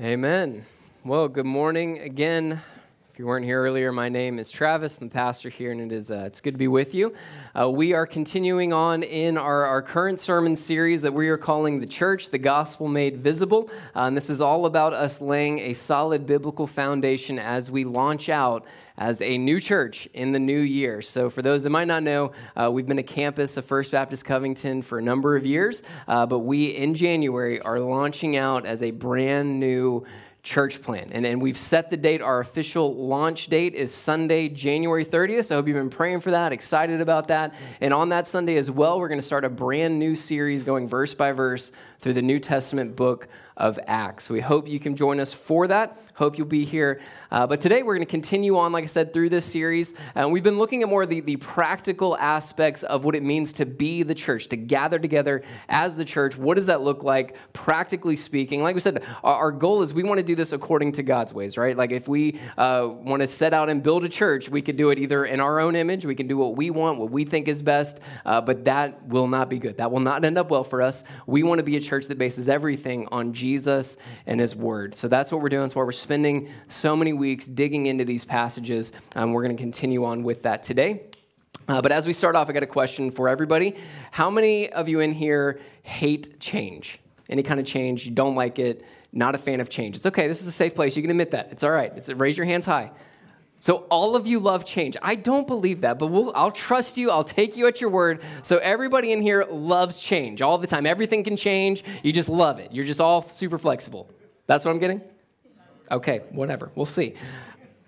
Amen. Well, good morning again. If you weren't here earlier, my name is Travis. I'm the pastor here, and it is uh, it's good to be with you. Uh, we are continuing on in our, our current sermon series that we are calling "The Church: The Gospel Made Visible," uh, and this is all about us laying a solid biblical foundation as we launch out as a new church in the new year. So, for those that might not know, uh, we've been a campus of First Baptist Covington for a number of years, uh, but we in January are launching out as a brand new church plant. And, and we've set the date. Our official launch date is Sunday, January 30th. So I hope you've been praying for that, excited about that. And on that Sunday as well, we're going to start a brand new series going verse by verse through the New Testament book of Acts. We hope you can join us for that. Hope you'll be here. Uh, but today we're going to continue on, like I said, through this series. And uh, we've been looking at more of the, the practical aspects of what it means to be the church, to gather together as the church. What does that look like, practically speaking? Like we said, our, our goal is we want to do this according to God's ways, right? Like if we uh, want to set out and build a church, we could do it either in our own image, we can do what we want, what we think is best, uh, but that will not be good. That will not end up well for us. We want to be a church that bases everything on Jesus and His Word. So that's what we're doing. That's why we're spending so many weeks digging into these passages. Um, we're going to continue on with that today. Uh, but as we start off, I got a question for everybody. How many of you in here hate change? Any kind of change, you don't like it, not a fan of change. It's okay, this is a safe place. You can admit that. It's all right. It's, raise your hands high. So all of you love change. I don't believe that, but we'll, I'll trust you. I'll take you at your word. So everybody in here loves change all the time. Everything can change. You just love it. You're just all super flexible. That's what I'm getting? Okay, whatever. We'll see.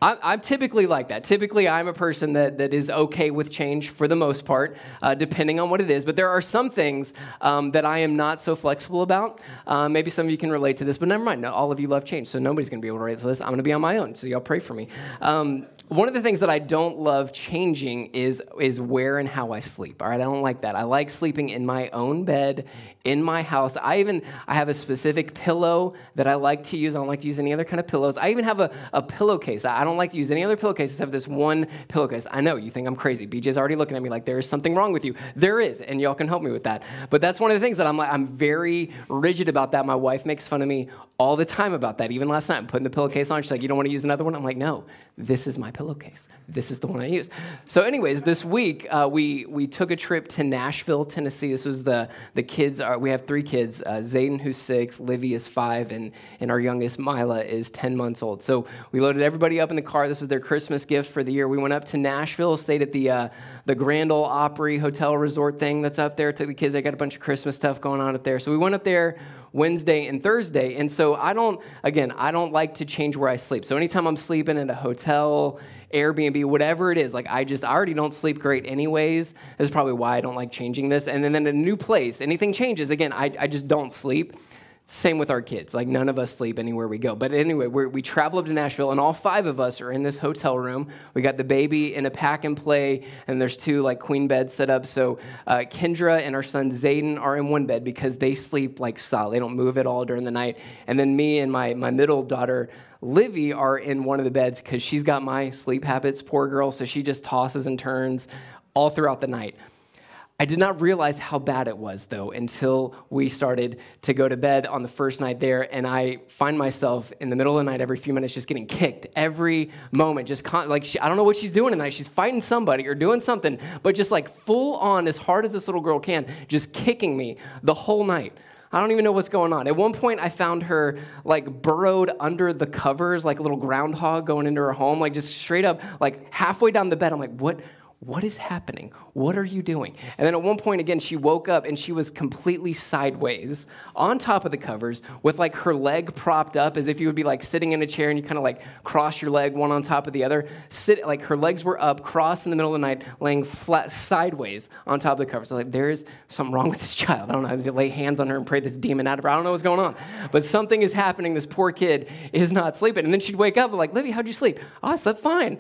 I'm typically like that. Typically, I'm a person that, that is okay with change for the most part, uh, depending on what it is. But there are some things um, that I am not so flexible about. Uh, maybe some of you can relate to this, but never mind. all of you love change, so nobody's going to be able to relate to this. I'm going to be on my own, so y'all pray for me. Um, one of the things that I don't love changing is, is where and how I sleep. All right, I don't like that. I like sleeping in my own bed in my house. I even I have a specific pillow that I like to use. I don't like to use any other kind of pillows. I even have a, a pillowcase. I don't like to use any other pillowcase except this one pillowcase. I know you think I'm crazy. BJ's already looking at me like there is something wrong with you. There is, and y'all can help me with that. But that's one of the things that I'm like I'm very rigid about that. My wife makes fun of me all the time about that. Even last night, I'm putting the pillowcase on. She's like, "You don't want to use another one?" I'm like, "No, this is my pillowcase. This is the one I use." So, anyways, this week uh, we we took a trip to Nashville, Tennessee. This was the the kids. Are, we have three kids: uh, Zayden, who's six, Livy is five, and and our youngest Mila is ten months old. So we loaded everybody up in the car. This was their Christmas gift for the year. We went up to Nashville, stayed at the uh, the Grand Ole Opry Hotel Resort thing that's up there. Took the kids. They got a bunch of Christmas stuff going on up there. So we went up there Wednesday and Thursday. And so I don't, again, I don't like to change where I sleep. So anytime I'm sleeping in a hotel, Airbnb, whatever it is, like I just, I already don't sleep great anyways. That's probably why I don't like changing this. And then in a new place, anything changes, again, I, I just don't sleep. Same with our kids. Like none of us sleep anywhere we go. But anyway, we travel up to Nashville, and all five of us are in this hotel room. We got the baby in a pack and play, and there's two like queen beds set up. So uh, Kendra and our son Zayden are in one bed because they sleep like solid. They don't move at all during the night. And then me and my my middle daughter Livy are in one of the beds because she's got my sleep habits. Poor girl, so she just tosses and turns all throughout the night. I did not realize how bad it was, though, until we started to go to bed on the first night there. And I find myself in the middle of the night, every few minutes, just getting kicked every moment. Just con- like, she, I don't know what she's doing tonight. She's fighting somebody or doing something, but just like full on, as hard as this little girl can, just kicking me the whole night. I don't even know what's going on. At one point, I found her like burrowed under the covers, like a little groundhog going into her home, like just straight up, like halfway down the bed. I'm like, what? What is happening? What are you doing? And then at one point, again, she woke up and she was completely sideways on top of the covers with like her leg propped up as if you would be like sitting in a chair and you kind of like cross your leg one on top of the other. Sit like her legs were up, crossed in the middle of the night, laying flat sideways on top of the covers. So like, there's something wrong with this child. I don't know. I to lay hands on her and pray this demon out of her. I don't know what's going on. But something is happening. This poor kid is not sleeping. And then she'd wake up like, Livy, how'd you sleep? Oh, I slept fine.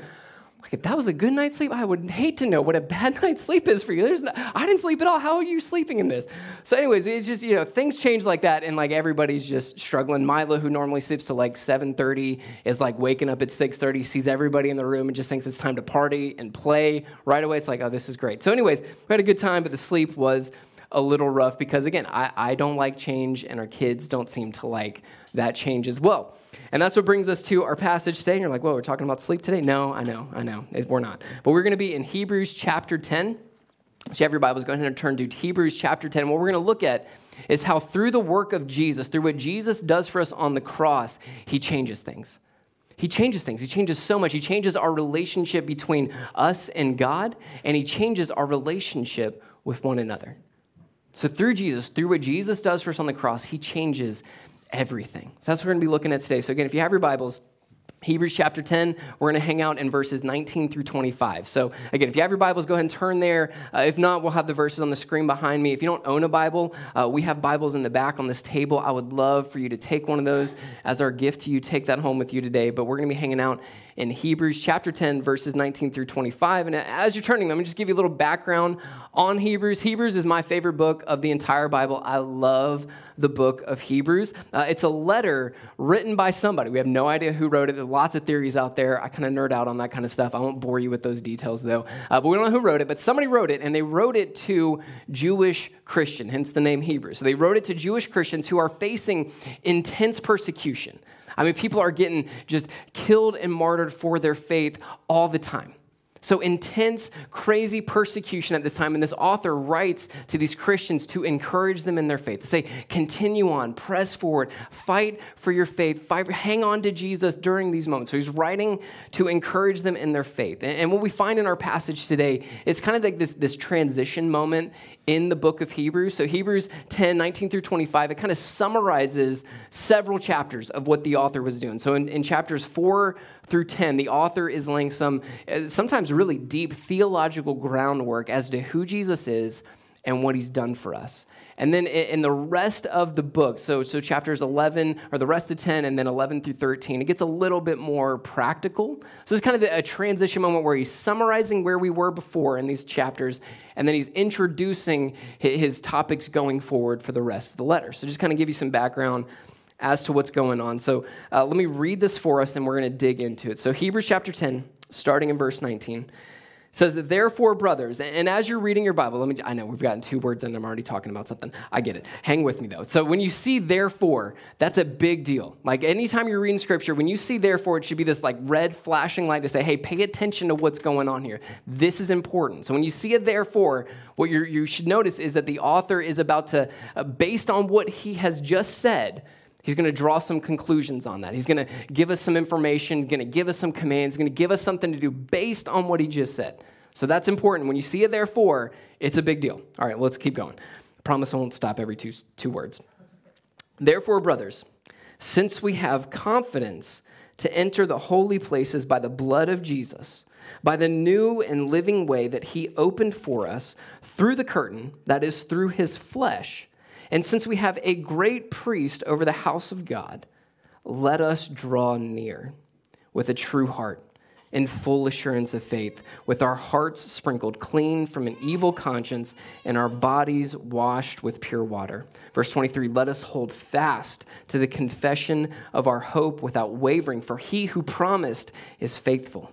Like, if that was a good night's sleep, I would hate to know what a bad night's sleep is for you. There's no, I didn't sleep at all. How are you sleeping in this? So, anyways, it's just, you know, things change like that, and like everybody's just struggling. Mila, who normally sleeps till like 7:30, is like waking up at 6:30, sees everybody in the room and just thinks it's time to party and play. Right away, it's like, oh, this is great. So, anyways, we had a good time, but the sleep was a little rough because again, I, I don't like change and our kids don't seem to like that change as well. And that's what brings us to our passage today. And you're like, whoa, we're talking about sleep today? No, I know, I know. We're not. But we're going to be in Hebrews chapter 10. So you have your Bibles, go ahead and turn to Hebrews chapter 10. What we're going to look at is how through the work of Jesus, through what Jesus does for us on the cross, he changes things. He changes things. He changes so much. He changes our relationship between us and God, and he changes our relationship with one another. So through Jesus, through what Jesus does for us on the cross, he changes everything. So that's what we're going to be looking at today. So again, if you have your Bibles, Hebrews chapter 10, we're going to hang out in verses 19 through 25. So, again, if you have your Bibles, go ahead and turn there. Uh, if not, we'll have the verses on the screen behind me. If you don't own a Bible, uh, we have Bibles in the back on this table. I would love for you to take one of those as our gift to you. Take that home with you today. But we're going to be hanging out in Hebrews chapter 10, verses 19 through 25. And as you're turning, let me just give you a little background on Hebrews. Hebrews is my favorite book of the entire Bible. I love the book of Hebrews. Uh, it's a letter written by somebody. We have no idea who wrote it. Lots of theories out there. I kind of nerd out on that kind of stuff. I won't bore you with those details, though. Uh, but we don't know who wrote it, but somebody wrote it, and they wrote it to Jewish Christian, hence the name Hebrew. So they wrote it to Jewish Christians who are facing intense persecution. I mean, people are getting just killed and martyred for their faith all the time. So intense, crazy persecution at this time. And this author writes to these Christians to encourage them in their faith, to say, continue on, press forward, fight for your faith, fight, hang on to Jesus during these moments. So he's writing to encourage them in their faith. And what we find in our passage today, it's kind of like this, this transition moment in the book of Hebrews. So Hebrews 10, 19 through 25, it kind of summarizes several chapters of what the author was doing. So in, in chapters 4 through 10, the author is laying some uh, sometimes really deep theological groundwork as to who Jesus is and what he's done for us. And then in the rest of the book, so, so chapters 11, or the rest of 10, and then 11 through 13, it gets a little bit more practical. So it's kind of a transition moment where he's summarizing where we were before in these chapters, and then he's introducing his topics going forward for the rest of the letter. So just kind of give you some background as to what's going on. So uh, let me read this for us and we're going to dig into it. So, Hebrews chapter 10, starting in verse 19, says that therefore, brothers, and as you're reading your Bible, let me, I know we've gotten two words and I'm already talking about something. I get it. Hang with me though. So, when you see therefore, that's a big deal. Like anytime you're reading scripture, when you see therefore, it should be this like red flashing light to say, hey, pay attention to what's going on here. This is important. So, when you see it therefore, what you should notice is that the author is about to, uh, based on what he has just said, He's going to draw some conclusions on that. He's going to give us some information. He's going to give us some commands. He's going to give us something to do based on what he just said. So that's important. When you see it therefore, it's a big deal. All right, let's keep going. I promise I won't stop every two, two words. Therefore, brothers, since we have confidence to enter the holy places by the blood of Jesus, by the new and living way that he opened for us through the curtain, that is, through his flesh, and since we have a great priest over the house of God, let us draw near with a true heart in full assurance of faith, with our hearts sprinkled clean from an evil conscience and our bodies washed with pure water. Verse 23 Let us hold fast to the confession of our hope without wavering, for he who promised is faithful.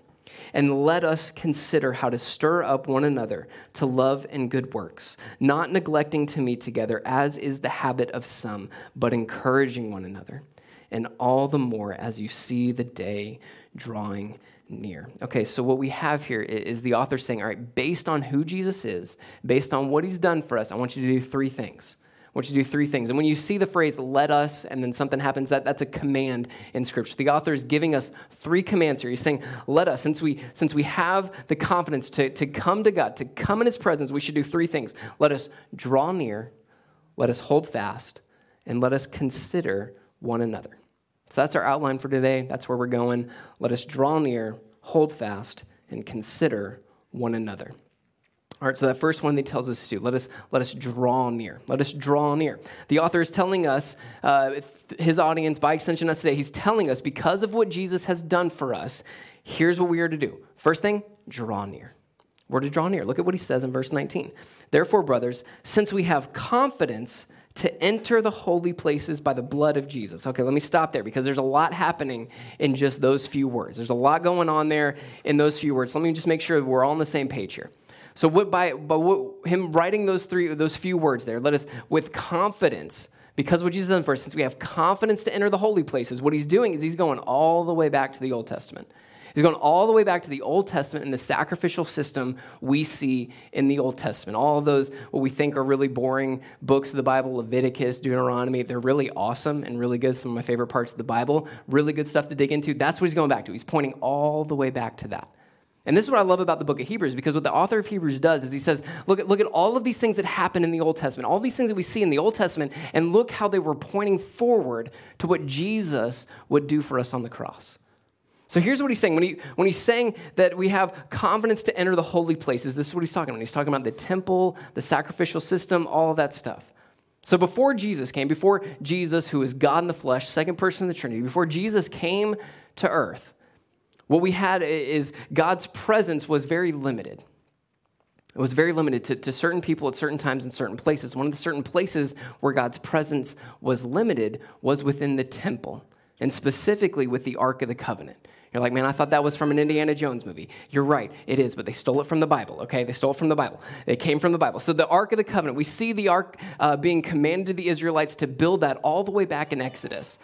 And let us consider how to stir up one another to love and good works, not neglecting to meet together, as is the habit of some, but encouraging one another. And all the more as you see the day drawing near. Okay, so what we have here is the author saying, all right, based on who Jesus is, based on what he's done for us, I want you to do three things want you to do three things. And when you see the phrase let us and then something happens, that, that's a command in Scripture. The author is giving us three commands here. He's saying, let us, since we, since we have the confidence to, to come to God, to come in His presence, we should do three things. Let us draw near, let us hold fast, and let us consider one another. So that's our outline for today. That's where we're going. Let us draw near, hold fast, and consider one another. All right, so that first one he tells us to let us, let us draw near. Let us draw near. The author is telling us, uh, his audience, by extension us today, he's telling us because of what Jesus has done for us, here's what we are to do. First thing, draw near. We're to draw near. Look at what he says in verse 19. Therefore, brothers, since we have confidence to enter the holy places by the blood of Jesus. Okay, let me stop there because there's a lot happening in just those few words. There's a lot going on there in those few words. Let me just make sure we're all on the same page here. So what by, by what, him writing those three those few words there, let us with confidence Because what Jesus done for us, since we have confidence to enter the holy places, what he's doing is he's going all the way back to the Old Testament. He's going all the way back to the Old Testament and the sacrificial system we see in the Old Testament. All of those, what we think are really boring books of the Bible, Leviticus, Deuteronomy, they're really awesome and really good. Some of my favorite parts of the Bible, really good stuff to dig into. That's what he's going back to. He's pointing all the way back to that. And this is what I love about the book of Hebrews, because what the author of Hebrews does is he says, look at, look at all of these things that happen in the Old Testament, all these things that we see in the Old Testament, and look how they were pointing forward to what Jesus would do for us on the cross. So here's what he's saying. When, he, when he's saying that we have confidence to enter the holy places, this is what he's talking about. He's talking about the temple, the sacrificial system, all of that stuff. So before Jesus came, before Jesus, who is God in the flesh, second person in the Trinity, before Jesus came to earth, what we had is God's presence was very limited. It was very limited to, to certain people at certain times in certain places. One of the certain places where God's presence was limited was within the temple, and specifically with the Ark of the Covenant. You're like, man, I thought that was from an Indiana Jones movie. You're right, it is, but they stole it from the Bible, okay? They stole it from the Bible. It came from the Bible. So the Ark of the Covenant, we see the Ark uh, being commanded to the Israelites to build that all the way back in Exodus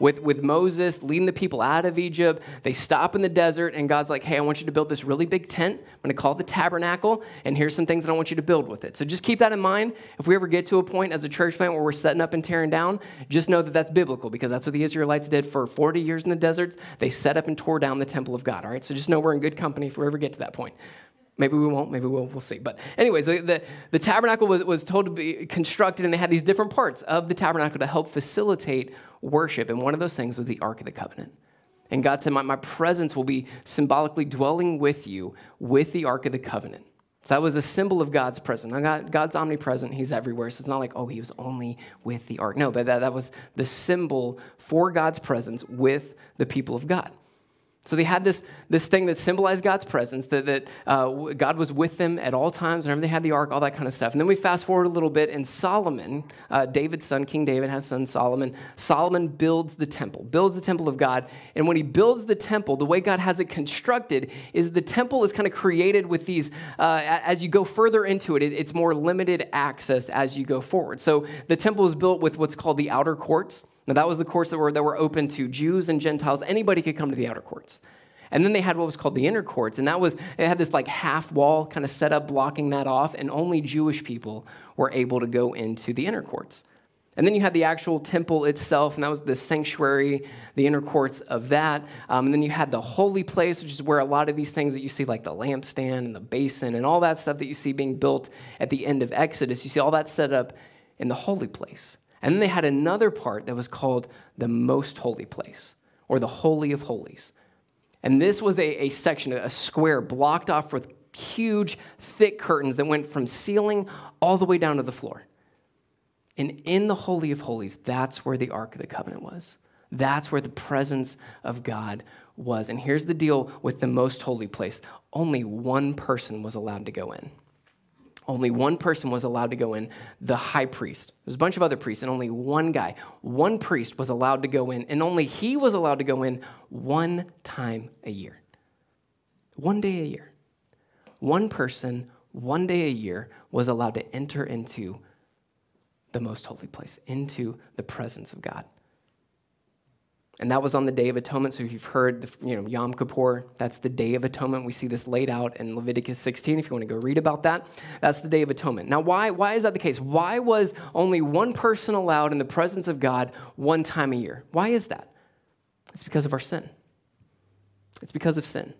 with, with Moses leading the people out of Egypt. They stop in the desert, and God's like, hey, I want you to build this really big tent. I'm going to call it the tabernacle, and here's some things that I want you to build with it. So just keep that in mind. If we ever get to a point as a church plant where we're setting up and tearing down, just know that that's biblical because that's what the Israelites did for 40 years in the deserts. They set up and tore down the temple of God, all right? So just know we're in good company if we ever get to that point. Maybe we won't, maybe we'll, we'll see. But, anyways, the, the, the, tabernacle was, was told to be constructed, and they had these different parts of the tabernacle to help facilitate worship. And one of those things was the Ark of the Covenant. And God said, My, my presence will be symbolically dwelling with you with the Ark of the Covenant. So that was a symbol of God's presence. God, God's omnipresent, He's everywhere. So it's not like, oh, He was only with the ark. No, but that, that was the symbol for God's presence with the people of God. So they had this, this thing that symbolized God's presence, that, that uh, God was with them at all times, whenever they had the ark, all that kind of stuff. And then we fast forward a little bit, and Solomon, uh, David's son, King David has son Solomon, Solomon builds the temple, builds the temple of God. And when he builds the temple, the way God has it constructed is the temple is kind of created with these, uh, as you go further into it, it, it's more limited access as you go forward. So the temple is built with what's called the outer courts. Now, that was the courts that were, that were open to Jews and Gentiles. Anybody could come to the outer courts. And then they had what was called the inner courts, and that was, it had this like half wall kind of set up blocking that off, and only Jewish people were able to go into the inner courts. And then you had the actual temple itself, and that was the sanctuary, the inner courts of that. Um, and then you had the holy place, which is where a lot of these things that you see, like the lampstand and the basin and all that stuff that you see being built at the end of Exodus, you see all that set up in the holy place. And then they had another part that was called the most holy place, or the Holy of Holies. And this was a, a section, a square blocked off with huge, thick curtains that went from ceiling all the way down to the floor. And in the Holy of Holies, that's where the Ark of the Covenant was. That's where the presence of God was. And here's the deal with the most holy place only one person was allowed to go in only one person was allowed to go in the high priest. There's a bunch of other priests, and only one guy, one priest was allowed to go in, and only he was allowed to go in one time a year. One day a year. One person, one day a year, was allowed to enter into the most holy place, into the presence of God. And that was on the Day of Atonement. So if you've heard, the, you know, Yom Kippur, that's the Day of Atonement. We see this laid out in Leviticus 16 if you want to go read about that. That's the Day of Atonement. Now, why, why is that the case? Why was only one person allowed in the presence of God one time a year? Why is that? It's because of our sin. It's because of sin.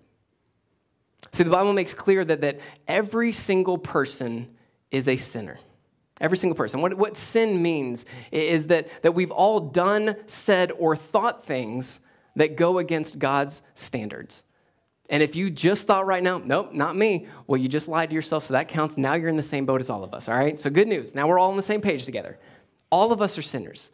See, the Bible makes clear that, that every single person is a sinner. Every single person. What, what sin means is that, that we've all done, said, or thought things that go against God's standards. And if you just thought right now, nope, not me, well, you just lied to yourself, so that counts. Now you're in the same boat as all of us, all right? So good news. Now we're all on the same page together. All of us are sinners.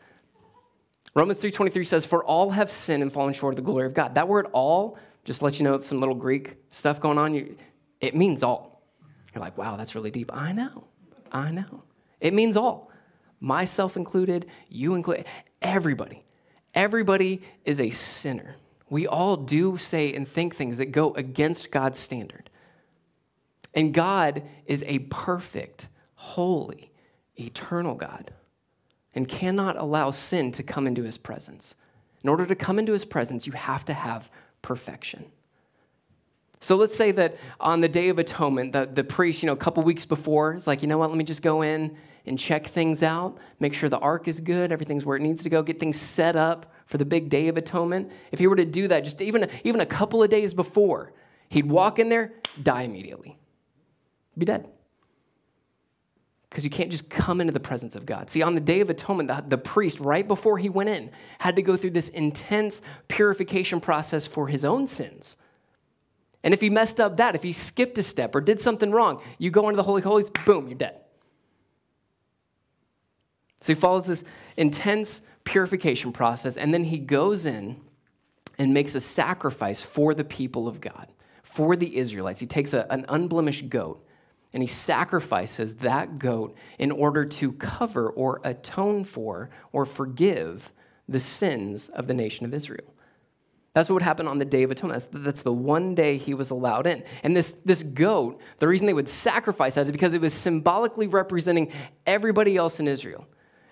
Romans 3.23 says, for all have sinned and fallen short of the glory of God. That word all, just let you know some little Greek stuff going on, it means all. You're like, wow, that's really deep. I know, I know. It means all, myself included, you included, everybody. Everybody is a sinner. We all do say and think things that go against God's standard. And God is a perfect, holy, eternal God. and cannot allow sin to come into his presence. In order to come into his presence, you have to have perfection. So let's say that on the Day of Atonement, the, the priest, you know, a couple weeks before, is like, you know what, let me just go in and check things out, make sure the ark is good, everything's where it needs to go, get things set up for the big Day of Atonement. If he were to do that just even, even a couple of days before, he'd walk in there, die immediately, be dead. Because you can't just come into the presence of God. See, on the Day of Atonement, the, the priest, right before he went in, had to go through this intense purification process for his own sins and if he messed up that, if he skipped a step or did something wrong, you go into the Holy Holies, boom, you're dead. So he follows this intense purification process, and then he goes in and makes a sacrifice for the people of God, for the Israelites. He takes a, an unblemished goat and he sacrifices that goat in order to cover or atone for or forgive the sins of the nation of Israel. That's what would happen on the Day of Atonement. That's, the one day he was allowed in. And this, this goat, the reason they would sacrifice that is because it was symbolically representing everybody else in Israel.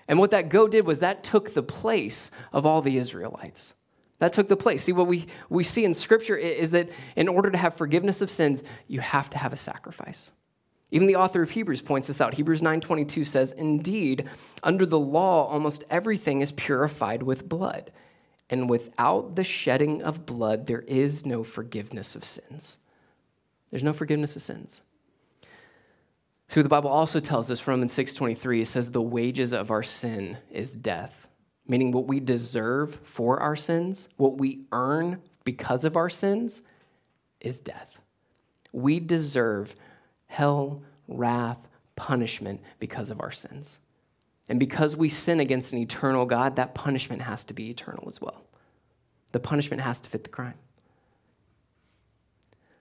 And what that goat did was that took the place of all the Israelites. That took the place. See, what we, we see in Scripture is that in order to have forgiveness of sins, you have to have a sacrifice. Even the author of Hebrews points this out. Hebrews 9:22 says, "Indeed, under the law almost everything is purified with blood." And without the shedding of blood, there is no forgiveness of sins. There's no forgiveness of sins. So the Bible also tells us, Romans 6.23, it says, the wages of our sin is death, meaning what we deserve for our sins, what we earn because of our sins, is death. We deserve hell, wrath, punishment because of our sins. And because we sin against an eternal God, that punishment has to be eternal as well. The punishment has to fit the crime.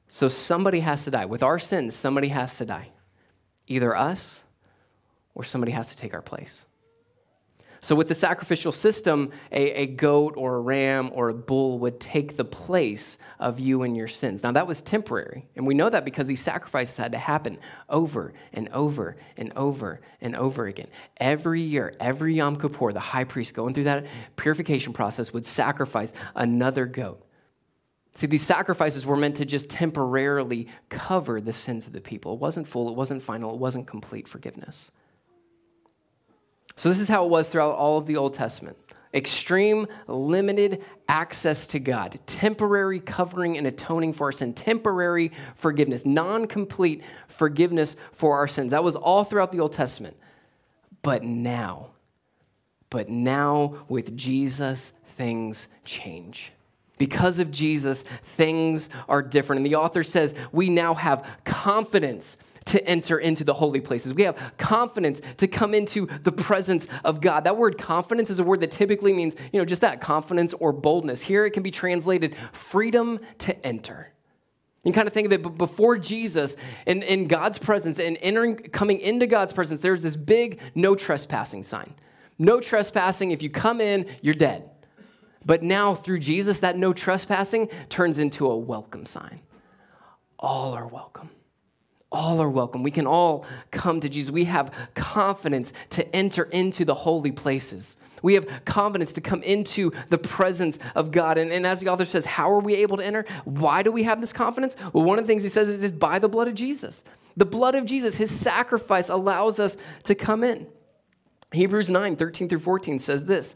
So somebody has to die. With our sins, somebody has to die. Either us or somebody has to take our place. So, with the sacrificial system, a, a goat or a ram or a bull would take the place of you and your sins. Now, that was temporary. And we know that because these sacrifices had to happen over and over and over and over again. Every year, every Yom Kippur, the high priest going through that purification process would sacrifice another goat. See, these sacrifices were meant to just temporarily cover the sins of the people. It wasn't full, it wasn't final, it wasn't complete forgiveness. So, this is how it was throughout all of the Old Testament extreme, limited access to God, temporary covering and atoning for our sin, temporary forgiveness, non complete forgiveness for our sins. That was all throughout the Old Testament. But now, but now with Jesus, things change. Because of Jesus, things are different. And the author says we now have confidence to enter into the holy places. We have confidence to come into the presence of God. That word confidence is a word that typically means, you know, just that confidence or boldness. Here it can be translated freedom to enter. You kind of think of it but before Jesus in, in God's presence and entering, coming into God's presence, there's this big no trespassing sign. No trespassing. If you come in, you're dead. But now through Jesus, that no trespassing turns into a welcome sign. All are welcome all are welcome. We can all come to Jesus. We have confidence to enter into the holy places. We have confidence to come into the presence of God. And, and, as the author says, how are we able to enter? Why do we have this confidence? Well, one of the things he says is, is by the blood of Jesus. The blood of Jesus, his sacrifice, allows us to come in. Hebrews 9, 13 through 14 says this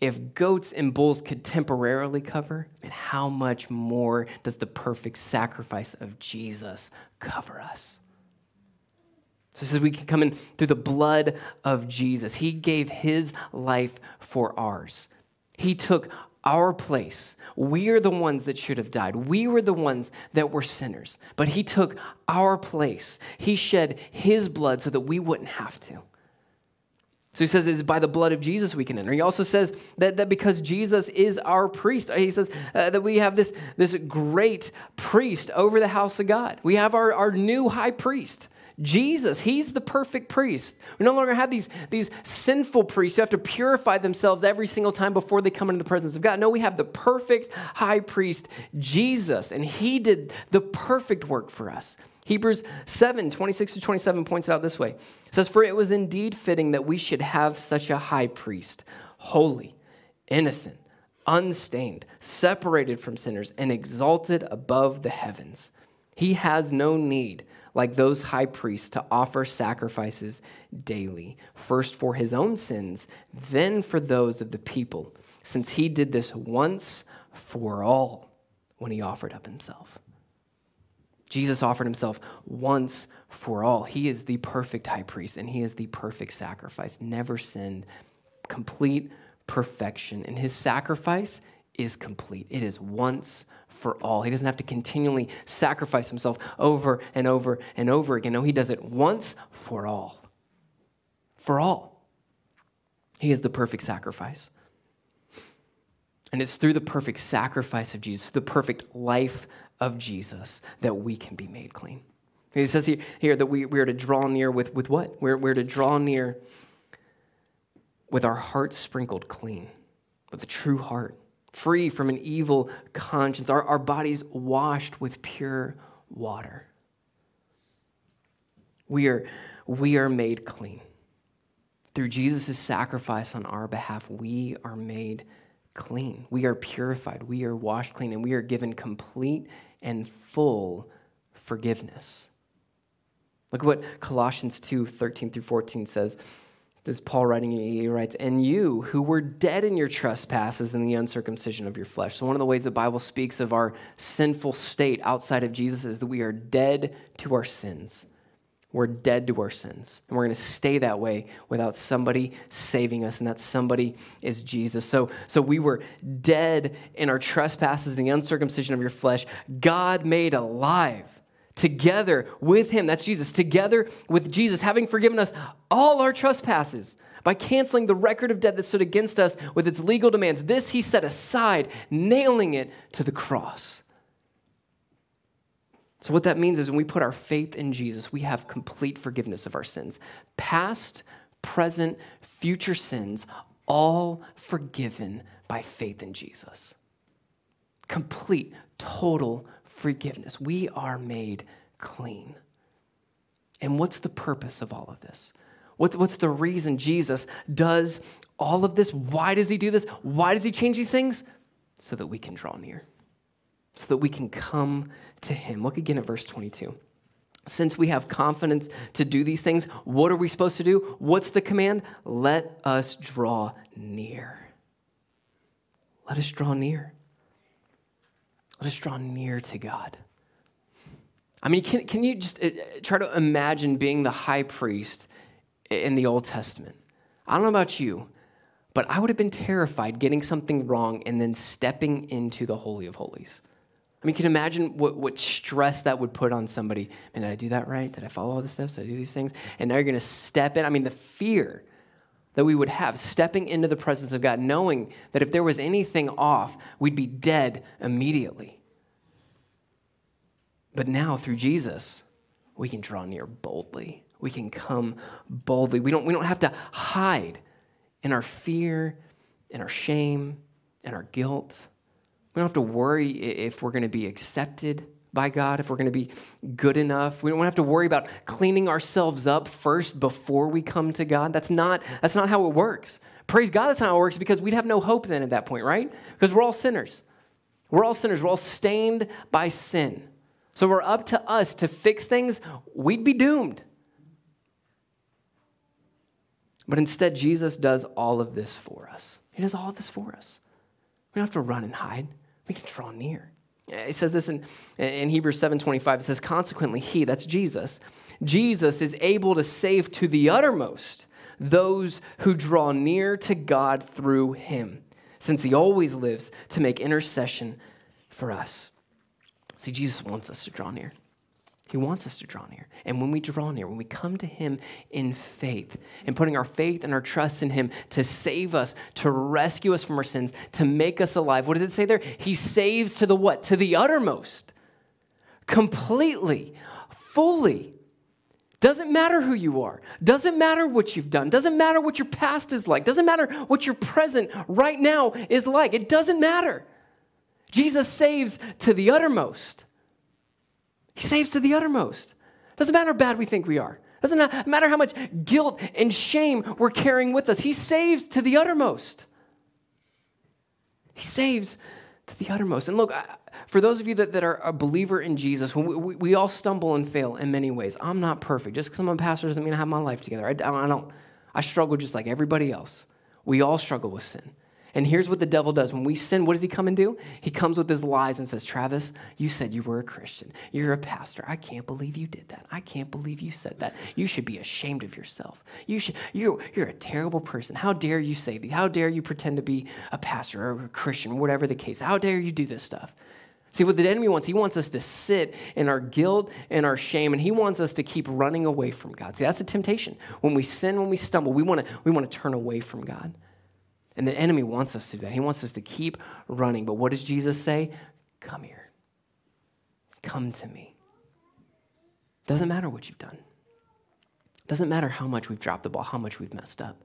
if goats and bulls could temporarily cover, and how much more does the perfect sacrifice of Jesus cover us? So says we can come in through the blood of Jesus. He gave his life for ours. He took our place. We are the ones that should have died. We were the ones that were sinners. But he took our place. He shed his blood so that we wouldn't have to. So he says it's by the blood of Jesus we can enter. He also says that, that because Jesus is our priest, he says uh, that we have this, this great priest over the house of God. We have our, our new high priest. Jesus, he's the perfect priest. We no longer have these, these sinful priests who have to purify themselves every single time before they come into the presence of God. No, we have the perfect high priest, Jesus, and he did the perfect work for us. Hebrews 7 26 to 27 points it out this way. It says, For it was indeed fitting that we should have such a high priest, holy, innocent, unstained, separated from sinners, and exalted above the heavens. He has no need, like those high priests, to offer sacrifices daily, first for his own sins, then for those of the people, since he did this once for all when he offered up himself. Jesus offered himself once for all. He is the perfect high priest and he is the perfect sacrifice, never sinned, complete perfection. And his sacrifice is complete, it is once for all. He doesn't have to continually sacrifice himself over and over and over again. No, he does it once for all. For all. He is the perfect sacrifice. And it's through the perfect sacrifice of Jesus, the perfect life of Jesus that we can be made clean. He says here, here that we, we are to draw near with, with what? We're, we're to draw near with our hearts sprinkled clean, with a true heart, free from an evil conscience, our, our bodies washed with pure water. We are, we are made clean. Through Jesus' sacrifice on our behalf, we are made clean. We are purified. We are washed clean, and we are given complete and full forgiveness. Look at what Colossians 2 13 through 14 says. This is Paul writing, he writes, And you who were dead in your trespasses and the uncircumcision of your flesh. So, one of the ways the Bible speaks of our sinful state outside of Jesus is that we are dead to our sins. We're dead to our sins. And we're going to stay that way without somebody saving us, and that somebody is Jesus. So, so we were dead in our trespasses and the uncircumcision of your flesh. God made alive together with him. That's Jesus. Together with Jesus, having forgiven us all our trespasses by canceling the record of debt that stood against us with its legal demands. This he set aside, nailing it to the cross. So, what that means is when we put our faith in Jesus, we have complete forgiveness of our sins past, present, future sins, all forgiven by faith in Jesus. Complete, total forgiveness. We are made clean. And what's the purpose of all of this? What's, what's the reason Jesus does all of this? Why does he do this? Why does he change these things? So that we can draw near so that we can come to him. Look again at verse 22. Since we have confidence to do these things, what are we supposed to do? What's the command? Let us draw near. Let us draw near. Let us draw near to God. I mean, can, can you just uh, try to imagine being the high priest in the Old Testament? I don't know about you, but I would have been terrified getting something wrong and then stepping into the Holy of Holies. I mean, can you imagine what, what stress that would put on somebody? And did I do that right? Did I follow all the steps? Did I do these things? And now you're going to step in. I mean, the fear that we would have stepping into the presence of God, knowing that if there was anything off, we'd be dead immediately. But now, through Jesus, we can draw near boldly. We can come boldly. We don't, we don't have to hide in our fear, in our shame, in our guilt. We don't have to worry if we're going to be accepted by God, if we're going to be good enough. We don't have to worry about cleaning ourselves up first before we come to God. That's not, that's not how it works. Praise God, that's not how it works because we'd have no hope then at that point, right? Because we're all sinners. We're all sinners. We're all stained by sin. So we're up to us to fix things, we'd be doomed. But instead, Jesus does all of this for us. He does all of this for us. We don't have to run and hide we can draw near. It says this in, in Hebrews 7:25. It says, consequently, he, that's Jesus, Jesus is able to save to the uttermost those who draw near to God through him, since he always lives to make intercession for us. See, Jesus wants us to draw near. He wants us to draw near. And when we draw near, when we come to Him in faith and putting our faith and our trust in Him to save us, to rescue us from our sins, to make us alive, what does it say there? He saves to the what? To the uttermost, completely, fully. Doesn't matter who you are. Doesn't matter what you've done. Doesn't matter what your past is like. Doesn't matter what your present right now is like. It doesn't matter. Jesus saves to the uttermost. He saves to the uttermost. Doesn't matter how bad we think we are. Doesn't matter how much guilt and shame we're carrying with us. He saves to the uttermost. He saves to the uttermost. And look, for those of you that, that are a believer in Jesus, we, we, we all stumble and fail in many ways. I'm not perfect. Just because I'm a pastor doesn't mean I have my life together. I, I don't. I struggle just like everybody else. We all struggle with sin. And here's what the devil does. When we sin, what does he come and do? He comes with his lies and says, Travis, you said you were a Christian. You're a pastor. I can't believe you did that. I can't believe you said that. You should be ashamed of yourself. You should, you're, you're a terrible person. How dare you say these? How dare you pretend to be a pastor or a Christian, whatever the case? How dare you do this stuff? See, what the enemy wants, he wants us to sit in our guilt and our shame, and he wants us to keep running away from God. See, that's a temptation. When we sin, when we stumble, we want to we want to turn away from God. And the enemy wants us to do that. He wants us to keep running. But what does Jesus say? Come here. Come to me. Doesn't matter what you've done. Doesn't matter how much we've dropped the ball, how much we've messed up.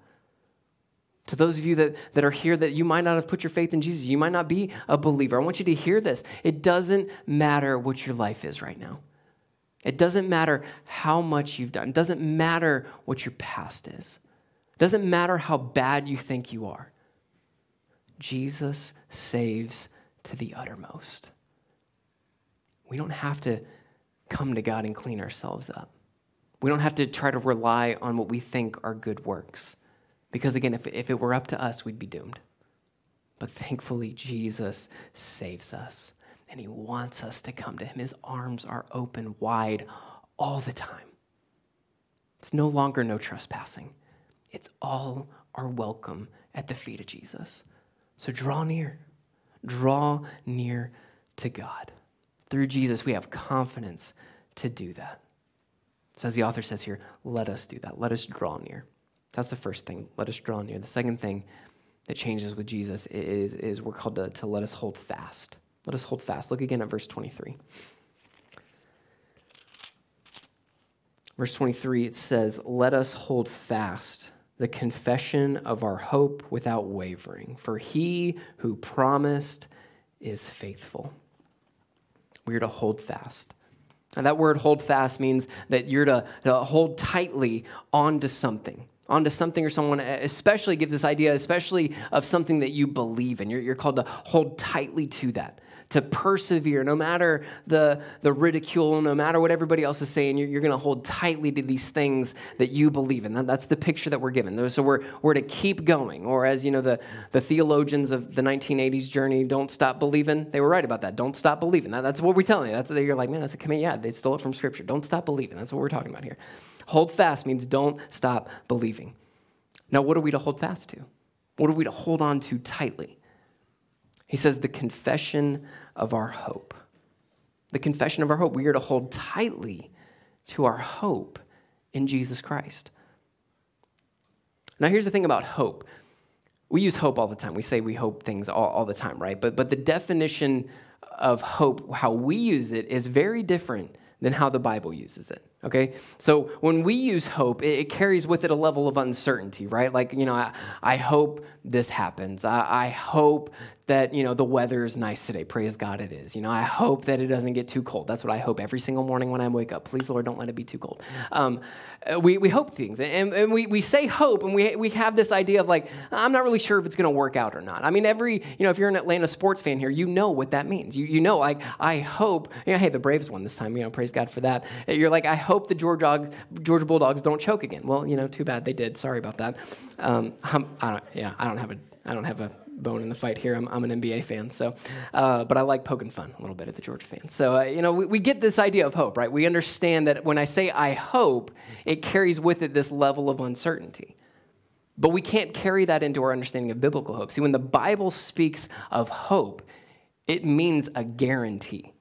To those of you that, that are here that you might not have put your faith in Jesus, you might not be a believer. I want you to hear this. It doesn't matter what your life is right now. It doesn't matter how much you've done. It doesn't matter what your past is. It doesn't matter how bad you think you are. Jesus saves to the uttermost. We don't have to come to God and clean ourselves up. We don't have to try to rely on what we think are good works. Because again, if, if it were up to us, we'd be doomed. But thankfully, Jesus saves us, and he wants us to come to him. His arms are open wide all the time. It's no longer no trespassing, it's all our welcome at the feet of Jesus. So draw near. Draw near to God. Through Jesus, we have confidence to do that. So, as the author says here, let us do that. Let us draw near. That's the first thing. Let us draw near. The second thing that changes with Jesus is, is we're called to, to let us hold fast. Let us hold fast. Look again at verse 23. Verse 23, it says, Let us hold fast the confession of our hope without wavering, for he who promised is faithful. We're to hold fast. And that word hold fast means that you're to, to hold tightly onto something onto something or someone, especially gives this idea, especially of something that you believe in. You're, you're called to hold tightly to that to persevere no matter the, the ridicule, no matter what everybody else is saying. You're, you're going to hold tightly to these things that you believe in. That, that's the picture that we're given. So we're, we're to keep going. Or as you know, the, the theologians of the 1980s Journey, don't stop believing. They were right about that. Don't stop believing. That, that's what we're telling you. That's you're like, man, that's a command. Yeah, they stole it from Scripture. Don't stop believing. That's what we're talking about here. Hold fast means don't stop believing. Now, what are we to hold fast to? What are we to hold on to tightly? He says, the confession of our hope. The confession of our hope. We are to hold tightly to our hope in Jesus Christ. Now, here's the thing about hope. We use hope all the time. We say we hope things all, all the time, right? But, but the definition of hope, how we use it, is very different than how the Bible uses it. Okay? So when we use hope, it, it, carries with it a level of uncertainty, right? Like, you know, I, I hope this happens. I, I, hope that, you know, the weather is nice today. Praise God it is. You know, I hope that it doesn't get too cold. That's what I hope every single morning when I wake up. Please, Lord, don't let it be too cold. Um, uh, we, we hope things. And, and we, we say hope, and we, we have this idea of like, I'm not really sure if it's going to work out or not. I mean, every, you know, if you're an Atlanta sports fan here, you know what that means. You, you know, like, I hope, you know, hey, the Braves won this time, you know, praise God for that. You're like, I hope the Georgia, Georgia Bulldogs don't choke again. Well, you know, too bad they did. Sorry about that. Um, I don't, yeah, I don't have a, I don't have a bone in the fight here. I'm, I'm an NBA fan, so, uh, but I like poking fun a little bit at the Georgia fans. So, uh, you know, we, we, get this idea of hope, right? We understand that when I say I hope, it carries with it this level of uncertainty. But we can't carry that into our understanding of biblical hope. See, when the Bible speaks of hope, it means a guarantee.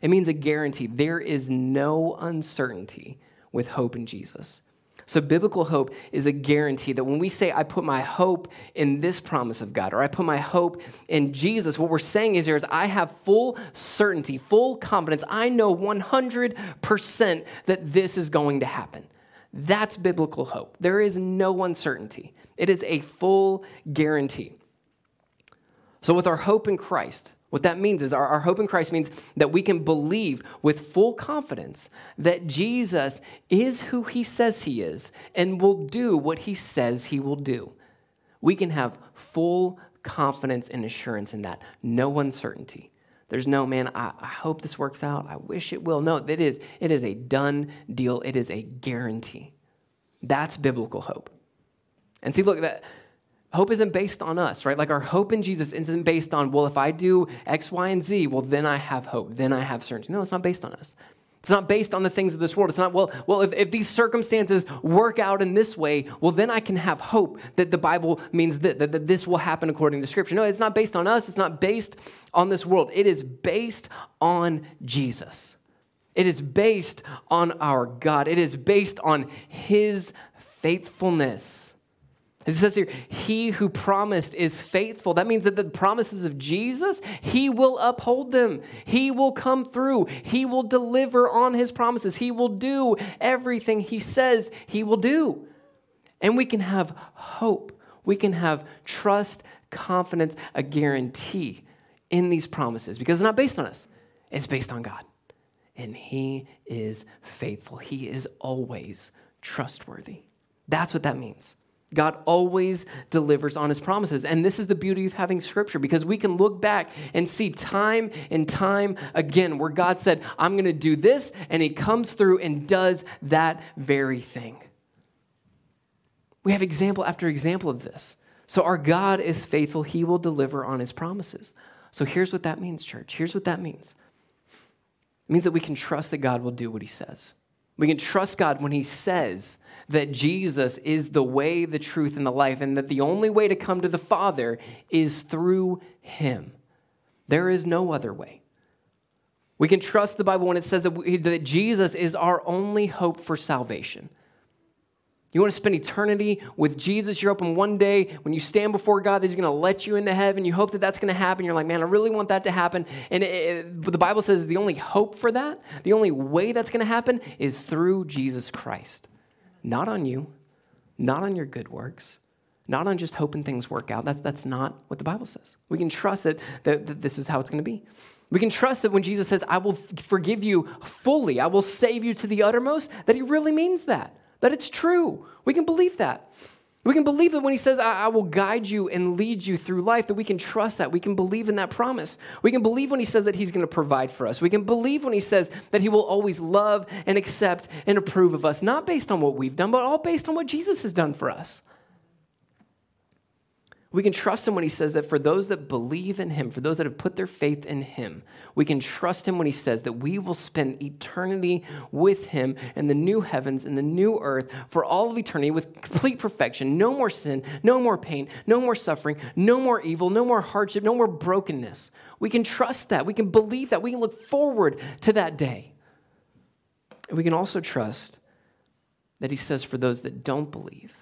It means a guarantee. There is no uncertainty with hope in Jesus. So, biblical hope is a guarantee that when we say, I put my hope in this promise of God, or I put my hope in Jesus, what we're saying is here is I have full certainty, full confidence. I know 100% that this is going to happen. That's biblical hope. There is no uncertainty, it is a full guarantee. So, with our hope in Christ, what that means is our, our hope in Christ means that we can believe with full confidence that Jesus is who he says he is and will do what he says he will do. We can have full confidence and assurance in that, no uncertainty. There's no, man, I, I hope this works out. I wish it will. No, it is, it is a done deal, it is a guarantee. That's biblical hope. And see, look, that Hope isn't based on us, right? Like our hope in Jesus isn't based on, well, if I do X, Y, and Z, well, then I have hope. Then I have certainty. No, it's not based on us. It's not based on the things of this world. It's not, well, well if, if these circumstances work out in this way, well, then I can have hope that the Bible means that, that, that this will happen according to Scripture. No, it's not based on us. It's not based on this world. It is based on Jesus. It is based on our God. It is based on His faithfulness. It says here, He who promised is faithful. That means that the promises of Jesus, He will uphold them. He will come through. He will deliver on His promises. He will do everything He says He will do. And we can have hope. We can have trust, confidence, a guarantee in these promises because it's not based on us, it's based on God. And He is faithful, He is always trustworthy. That's what that means. God always delivers on his promises. And this is the beauty of having scripture because we can look back and see time and time again where God said, I'm going to do this, and he comes through and does that very thing. We have example after example of this. So our God is faithful, he will deliver on his promises. So here's what that means, church. Here's what that means it means that we can trust that God will do what he says. We can trust God when he says, that Jesus is the way, the truth, and the life, and that the only way to come to the Father is through Him. There is no other way. We can trust the Bible when it says that, we, that Jesus is our only hope for salvation. You want to spend eternity with Jesus? You're hoping one day when you stand before God, that He's going to let you into heaven. You hope that that's going to happen. You're like, man, I really want that to happen. And it, it, but the Bible says the only hope for that, the only way that's going to happen is through Jesus Christ. Not on you, not on your good works, not on just hoping things work out. That's, that's not what the Bible says. We can trust that, that this is how it's going to be. We can trust that when Jesus says, I will forgive you fully, I will save you to the uttermost, that he really means that, that it's true. We can believe that. We can believe that when he says, I, I, will guide you and lead you through life, that we can trust that. We can believe in that promise. We can believe when he says that he's going to provide for us. We can believe when he says that he will always love and accept and approve of us, not based on what we've done, but all based on what Jesus has done for us. We can trust him when he says that for those that believe in him, for those that have put their faith in him, we can trust him when he says that we will spend eternity with him in the new heavens and the new earth for all of eternity with complete perfection. No more sin, no more pain, no more suffering, no more evil, no more hardship, no more brokenness. We can trust that. We can believe that. We can look forward to that day. And we can also trust that he says for those that don't believe,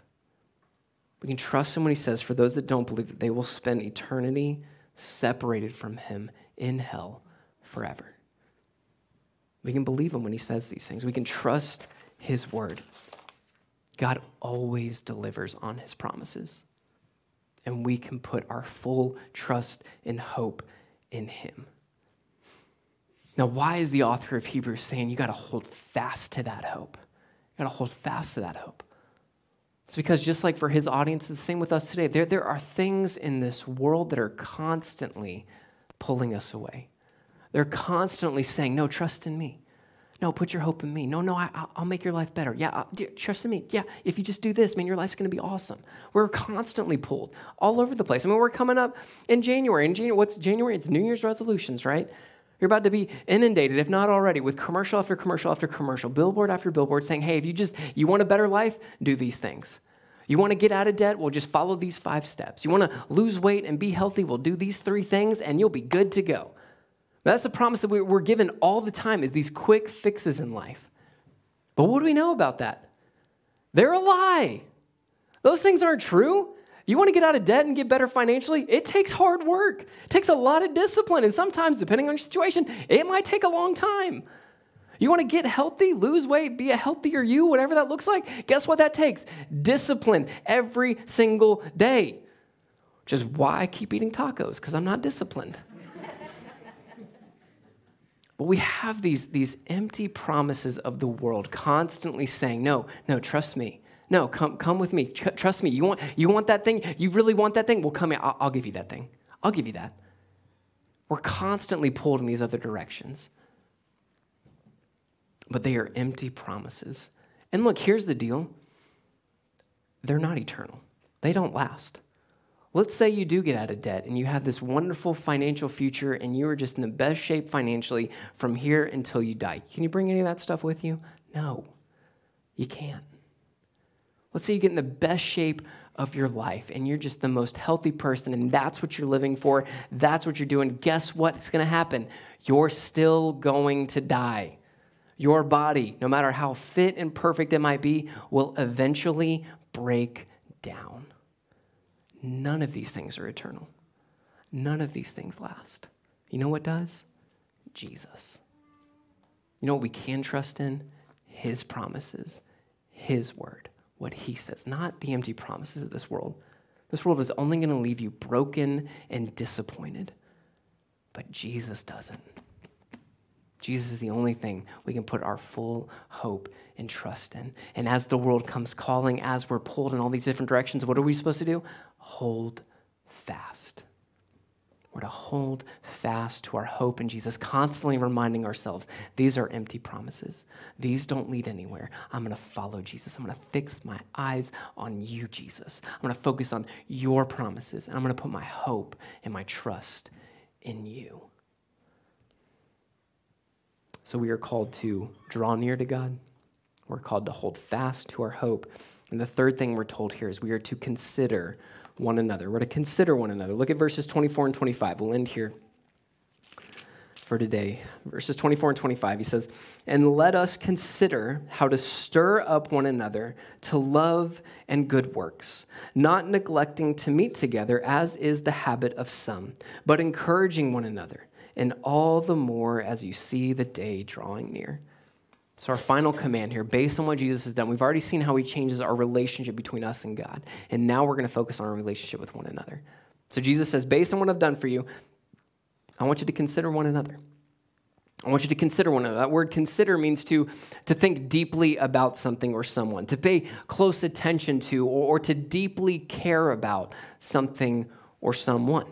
we can trust him when he says, for those that don't believe, that they will spend eternity separated from him in hell forever. We can believe him when he says these things. We can trust his word. God always delivers on his promises. And we can put our full trust and hope in him. Now, why is the author of Hebrews saying you got to hold fast to that hope? You got to hold fast to that hope. It's because just like for his audience, it's the same with us today. There, there are things in this world that are constantly pulling us away. They're constantly saying, No, trust in me. No, put your hope in me. No, no, I, will make your life better. Yeah, trust in me. Yeah, if you just do this, man, your life's going to be awesome. We're constantly pulled all over the place. I mean, we're coming up in January. In January, what's January? It's New Year's resolutions, right? You're about to be inundated, if not already, with commercial after commercial after commercial, billboard after billboard saying, hey, if you just, you want a better life, do these things. You want to get out of debt? Well, just follow these five steps. You want to lose weight and be healthy? Well, do these three things and you'll be good to go. That's the promise that we're given all the time is these quick fixes in life. But what do we know about that? They're a lie. Those things aren't true. You want to get out of debt and get better financially? It takes hard work. It takes a lot of discipline. And sometimes, depending on your situation, it might take a long time. You want to get healthy, lose weight, be a healthier you, whatever that looks like? Guess what that takes? Discipline every single day. Which is why I keep eating tacos, because I'm not disciplined. but we have these, these empty promises of the world constantly saying, no, no, trust me. No, come, come with me. Trust me. You want, you want that thing? You really want that thing? Well, come here. I'll, I'll give you that thing. I'll give you that. We're constantly pulled in these other directions but they are empty promises. And look, here's the deal they're not eternal, they don't last. Let's say you do get out of debt and you have this wonderful financial future and you are just in the best shape financially from here until you die. Can you bring any of that stuff with you? No, you can't. Let's say you get in the best shape of your life and you're just the most healthy person and that's what you're living for, that's what you're doing. Guess what's going to happen? You're still going to die. Your body, no matter how fit and perfect it might be, will eventually break down. None of these things are eternal. None of these things last. You know what does? Jesus. You know what we can trust in? His promises, His word, what He says, not the empty promises of this world. This world is only going to leave you broken and disappointed, but Jesus doesn't. Jesus is the only thing we can put our full hope and trust in. And as the world comes calling, as we're pulled in all these different directions, what are we supposed to do? Hold fast. We're to hold fast to our hope in Jesus, constantly reminding ourselves these are empty promises. These don't lead anywhere. I'm going to follow Jesus. I'm going to fix my eyes on you, Jesus. I'm going to focus on your promises, and I'm going to put my hope and my trust in you. So we are called to draw near to God. We're called to hold fast to our hope. And the third thing we're told here is we are to consider one another. We're to consider one another. Look at verses 24 and 25. We'll end here for today. Verses 24 and 25, he says, And let us consider how to stir up one another to love and good works, not neglecting to meet together, as is the habit of some, but encouraging one another and all the more as you see the day drawing near. So, our final command here, based on what Jesus has done, we've already seen how he changes our relationship between us and God. And now we're going to focus on our relationship with one another. So, Jesus says, based on what I've done for you, I want you to consider one another. I want you to consider one another. That word consider means to, to think deeply about something or someone, to pay close attention to, or, or to deeply care about something or someone.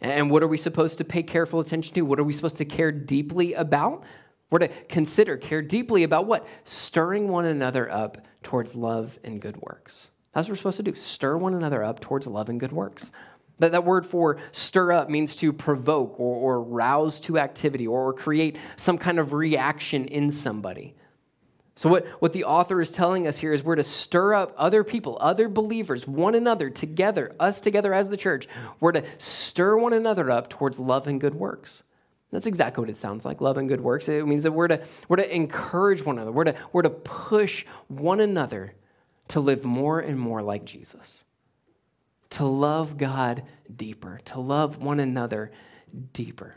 And what are we supposed to pay careful attention to? What are we supposed to care deeply about? We're to consider, care deeply about what? Stirring one another up towards love and good works. That's what we're supposed to do. Stir one another up towards love and good works. That, that word for stir up means to provoke or, or rouse to activity or, or create some kind of reaction in somebody. So, what, what the author is telling us here is we're to stir up other people, other believers, one another together, us together as the church. We're to stir one another up towards love and good works. That's exactly what it sounds like love and good works. It means that we're to, we're to encourage one another, we're to, we're to push one another to live more and more like Jesus, to love God deeper, to love one another deeper.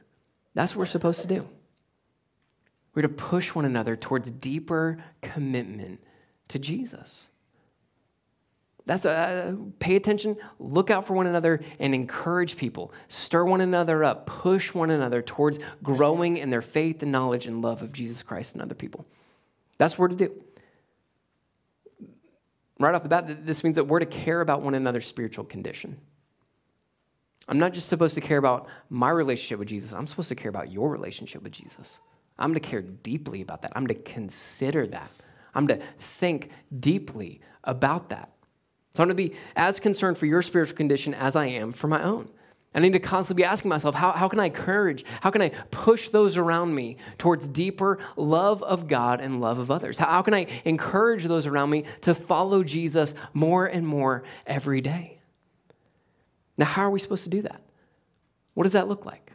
That's what we're supposed to do. We're to push one another towards deeper commitment to Jesus. That's a, uh, pay attention, look out for one another, and encourage people. Stir one another up, push one another towards growing in their faith and knowledge and love of Jesus Christ and other people. That's what we're to do. Right off the bat, this means that we're to care about one another's spiritual condition. I'm not just supposed to care about my relationship with Jesus, I'm supposed to care about your relationship with Jesus. I'm to care deeply about that. I'm to consider that. I'm to think deeply about that. So I'm going to be as concerned for your spiritual condition as I am for my own. I need to constantly be asking myself, how, how can I encourage, how can I push those around me towards deeper love of God and love of others? How, how can I encourage those around me to follow Jesus more and more every day? Now, how are we supposed to do that? What does that look like?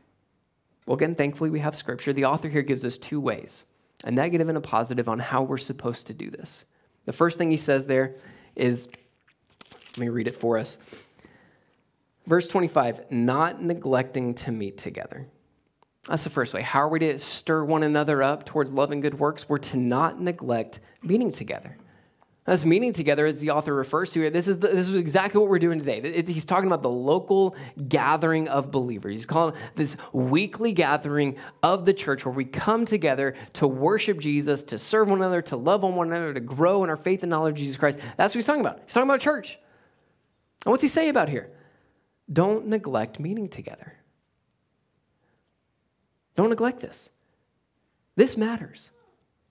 Well, again, thankfully, we have scripture. The author here gives us two ways a negative and a positive on how we're supposed to do this. The first thing he says there is let me read it for us. Verse 25, not neglecting to meet together. That's the first way. How are we to stir one another up towards love and good works? We're to not neglect meeting together. This meeting together, as the author refers to here, this is, the, this is exactly what we're doing today. he's talking about the local gathering of believers. He's calling this weekly gathering of the church where we come together to worship Jesus, to serve one another, to love on one another, to grow in our faith and knowledge of Jesus Christ. That's what he's talking about. He's talking about church. And what's he say about here? Don't neglect meeting together. Don't neglect this. This matters.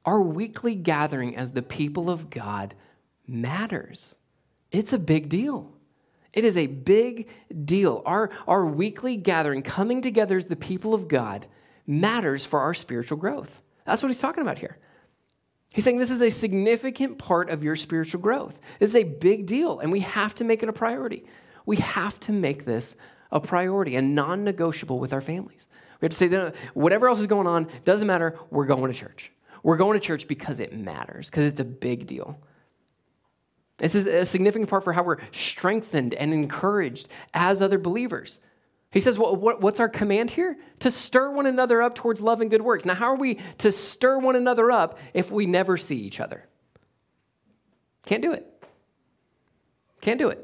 Our weekly gathering as the people of God matters. It's a big deal. It is a big deal. Our, our weekly gathering, coming together as the people of God, matters for our spiritual growth. That's what he's talking about here. He's saying this is a significant part of your spiritual growth. This is a big deal, and we have to make it a priority. We have to make this a priority, a non negotiable with our families. We have to say, that whatever else is going on, doesn't matter, we're going to church. We're going to church because it matters, because it's a big deal. This is a significant part for how we're strengthened and encouraged as other believers. He says, well, what, what's our command here? To stir one another up towards love and good works. Now, how are we to stir one another up if we never see each other? Can't do it. Can't do it.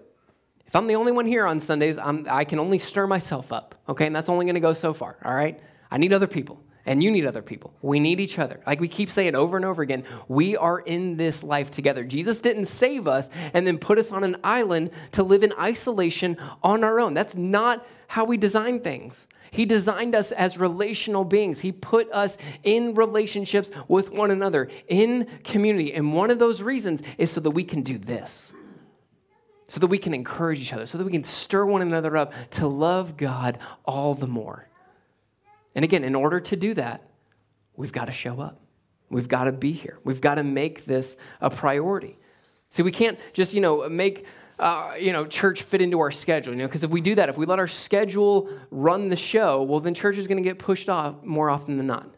If I'm the only one here on Sundays, I'm, I can only stir myself up, okay? And that's only to go so far, all right? I need other people, and you need other people. We need each other. Like we keep saying over and over again, we are in this life together. Jesus didn't save us and then put us on an island to live in isolation on our own. That's not how we design things. He designed us as relational beings. He put us in relationships with one another, in community. And one of those reasons is so that we can do this so that we can encourage each other, so that we can stir one another up to love God all the more. And again, in order to do that, we've got to show up. We've got to be here. We've got to make this a priority. See, we can't just, you know, make uh, you know, church fit into our schedule, you know, because if we do that, if we let our schedule run the show, well, then church is going to get pushed off more often than not.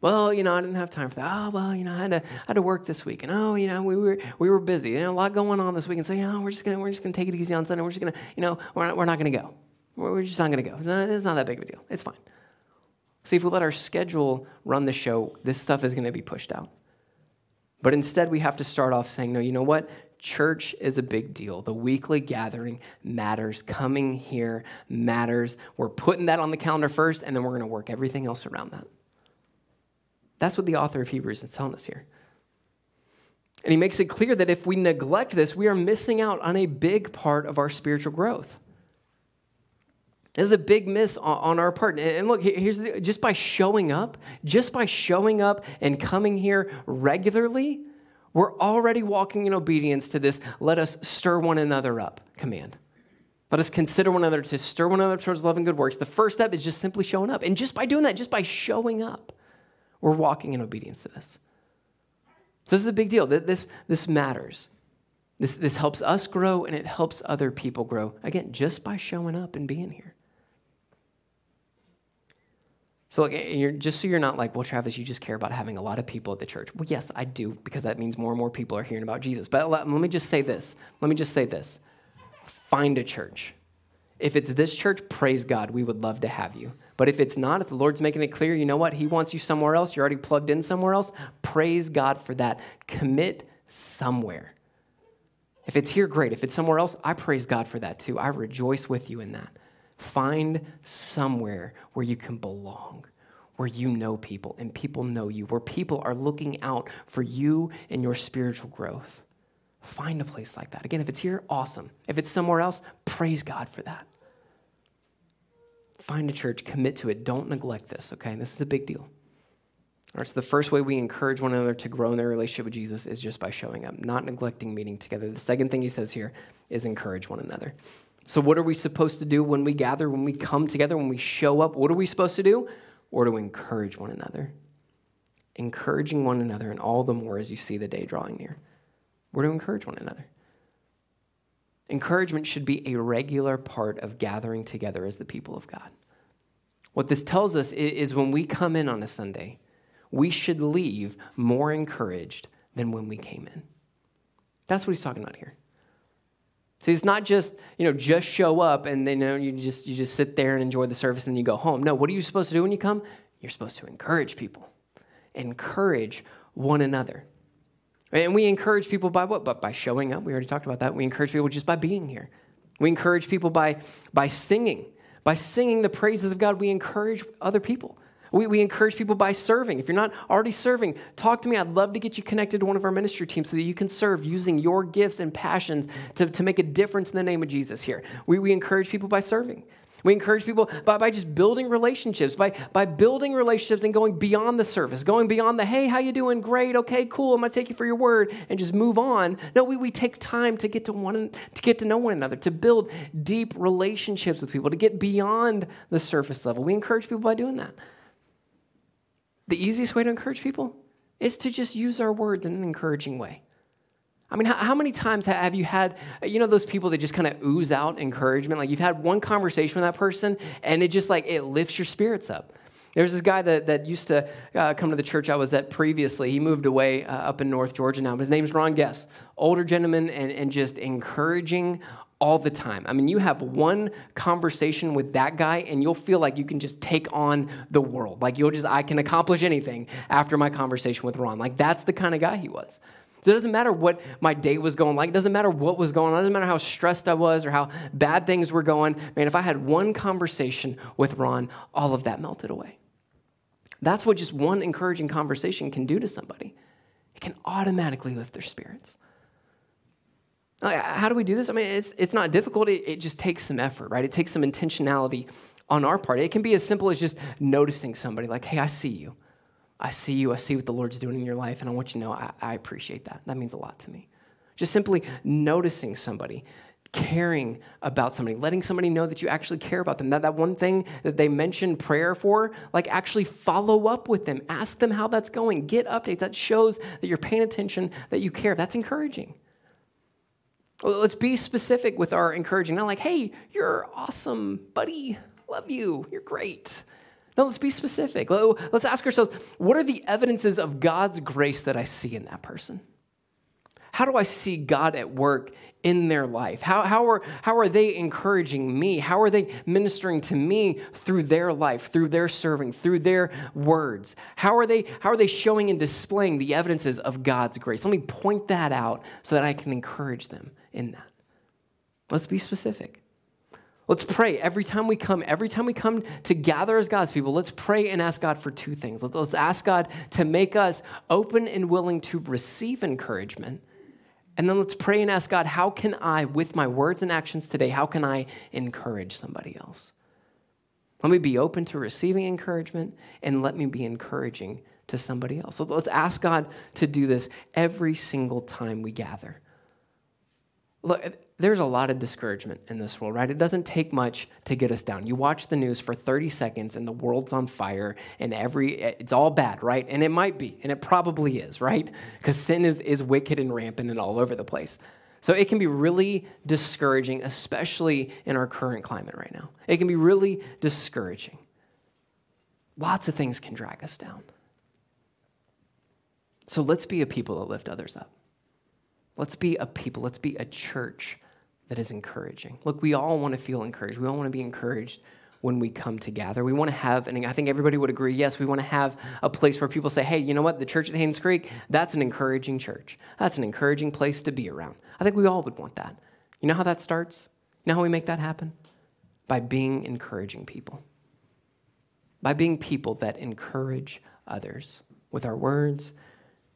Well, you know, I didn't have time for that. Oh, well, you know, I had to, I had to work this week, and oh, you know, we were we were busy. You know, a lot going on this week, and so you know, we're just gonna we're just gonna take it easy on Sunday. We're just gonna, you know, we're not, we're not gonna go. We're, just not gonna go. It's not that big of a deal. It's fine. See, if we let our schedule run the show, this stuff is gonna be pushed out. But instead, we have to start off saying, no, you know what? Church is a big deal. The weekly gathering matters. Coming here matters. We're putting that on the calendar first, and then we're going to work everything else around that. That's what the author of Hebrews is telling us here. And he makes it clear that if we neglect this, we are missing out on a big part of our spiritual growth. This is a big miss on our part. And look, here's the, just by showing up, just by showing up and coming here regularly, we're already walking in obedience to this let us stir one another up command. Let us consider one another to stir one another towards love and good works. The first step is just simply showing up. And just by doing that, just by showing up, we're walking in obedience to this. So this is a big deal. This, this matters. This, this helps us grow and it helps other people grow. Again, just by showing up and being here. So, just so you're not like, well, Travis, you just care about having a lot of people at the church. Well, yes, I do, because that means more and more people are hearing about Jesus. But let, let me just say this. Let me just say this. Find a church. If it's this church, praise God, we would love to have you. But if it's not, if the Lord's making it clear, you know what? He wants you somewhere else, you're already plugged in somewhere else, praise God for that. Commit somewhere. If it's here, great. If it's somewhere else, I praise God for that too. I rejoice with you in that. Find somewhere where you can belong, where you know people and people know you, where people are looking out for you and your spiritual growth. Find a place like that. Again, if it's here, awesome. If it's somewhere else, praise God for that. Find a church, commit to it. Don't neglect this, okay? This is a big deal. All right, so the first way we encourage one another to grow in their relationship with Jesus is just by showing up, not neglecting meeting together. The second thing he says here is encourage one another. So, what are we supposed to do when we gather, when we come together, when we show up? What are we supposed to do? Or to encourage one another. Encouraging one another, and all the more as you see the day drawing near. We're to encourage one another. Encouragement should be a regular part of gathering together as the people of God. What this tells us is when we come in on a Sunday, we should leave more encouraged than when we came in. That's what he's talking about here. See, it's not just, you know, just show up and then you, know, you just you just sit there and enjoy the service and then you go home. No, what are you supposed to do when you come? You're supposed to encourage people. Encourage one another. And we encourage people by what? But by showing up. We already talked about that. We encourage people just by being here. We encourage people by, by singing. By singing the praises of God, we encourage other people. We, we encourage people by serving. If you're not already serving, talk to me. I'd love to get you connected to one of our ministry teams so that you can serve using your gifts and passions to, to make a difference in the name of Jesus here. We, we encourage people by serving. We encourage people by, by just building relationships, by, by building relationships and going beyond the surface, going beyond the, hey, how you doing? Great, okay, cool, I'm gonna take you for your word and just move on. No, we, we take time to get to one to get to know one another, to build deep relationships with people, to get beyond the surface level. We encourage people by doing that. The easiest way to encourage people is to just use our words in an encouraging way. I mean, how, how, many times have you had, you know, those people that just kind of ooze out encouragement? Like you've had one conversation with that person and it just like, it lifts your spirits up. There's this guy that, that used to uh, come to the church I was at previously. He moved away uh, up in North Georgia now. His name's Ron Guess. Older gentleman and, and just encouraging all the time. I mean, you have one conversation with that guy and you'll feel like you can just take on the world. Like you'll just, I can accomplish anything after my conversation with Ron. Like that's the kind of guy he was. So it doesn't matter what my day was going like. It doesn't matter what was going on. It doesn't matter how stressed I was or how bad things were going. Man, if I had one conversation with Ron, all of that melted away. That's what just one encouraging conversation can do to somebody. It can automatically lift their spirits. How do we do this? I mean, it's, it's not difficult. It, it just takes some effort, right? It takes some intentionality on our part. It can be as simple as just noticing somebody, like, hey, I see you. I see you, I see what the Lord's doing in your life, and I want you to know I, I appreciate that. That means a lot to me. Just simply noticing somebody, caring about somebody, letting somebody know that you actually care about them. That, that one thing that they mentioned prayer for, like actually follow up with them, ask them how that's going, get updates. That shows that you're paying attention, that you care. That's encouraging. Let's be specific with our encouraging. Not like, hey, you're awesome, buddy. Love you. You're great. No, let's be specific. Let's ask ourselves what are the evidences of God's grace that I see in that person? How do I see God at work in their life? How, how, are, how are they encouraging me? How are they ministering to me through their life, through their serving, through their words? How are they, how are they showing and displaying the evidences of God's grace? Let me point that out so that I can encourage them in that. Let's be specific. Let's pray every time we come, every time we come to gather as God's people, let's pray and ask God for two things. Let's ask God to make us open and willing to receive encouragement. And then let's pray and ask God, how can I, with my words and actions today, how can I encourage somebody else? Let me be open to receiving encouragement and let me be encouraging to somebody else. So let's ask God to do this every single time we gather. Look, there's a lot of discouragement in this world, right? It doesn't take much to get us down. You watch the news for 30 seconds and the world's on fire and every it's all bad, right? And it might be, and it probably is, right? Because sin is, is wicked and rampant and all over the place. So it can be really discouraging, especially in our current climate right now. It can be really discouraging. Lots of things can drag us down. So let's be a people that lift others up. Let's be a people, let's be a church that is encouraging. Look, we all want to feel encouraged. We all want to be encouraged when we come together. We want to have, and I think everybody would agree, yes, we want to have a place where people say, hey, you know what, the church at Haynes Creek, that's an encouraging church. That's an encouraging place to be around. I think we all would want that. You know how that starts? You know how we make that happen? By being encouraging people. By being people that encourage others with our words,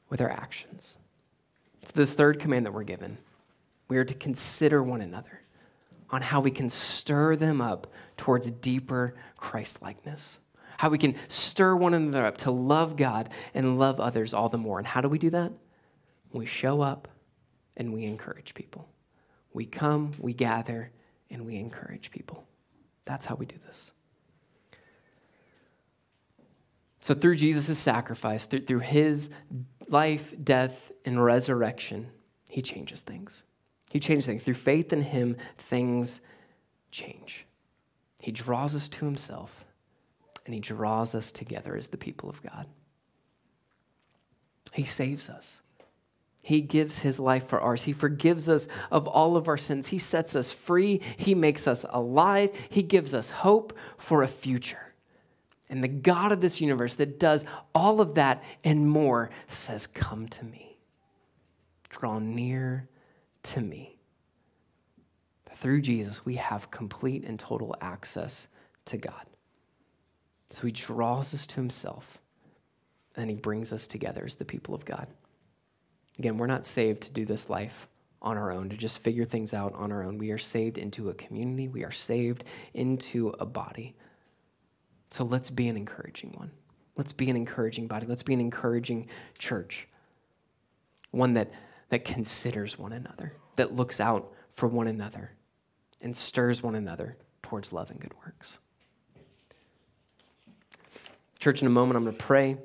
with our actions. It's this third command that we're given we are to consider one another on how we can stir them up towards deeper Christ likeness. How we can stir one another up to love God and love others all the more. And how do we do that? We show up and we encourage people. We come, we gather, and we encourage people. That's how we do this. So, through Jesus' sacrifice, through, through his life, death, and resurrection, he changes things. He changes things. Through faith in Him, things change. He draws us to Himself, and he draws us together as the people of God. He saves us. He gives his life for ours. He forgives us of all of our sins. He sets us free. He makes us alive. He gives us hope for a future. And the God of this universe that does all of that and more says, Come to me. Draw near to me. Through Jesus, we have complete and total access to God. So he draws us to himself and he brings us together as the people of God. Again, we're not saved to do this life on our own, to just figure things out on our own. We are saved into a community, we are saved into a body. So let's be an encouraging one. Let's be an encouraging body. Let's be an encouraging church. One that, that considers one another, that looks out for one another, and stirs one another towards love and good works. Church, in a moment, I'm going to pray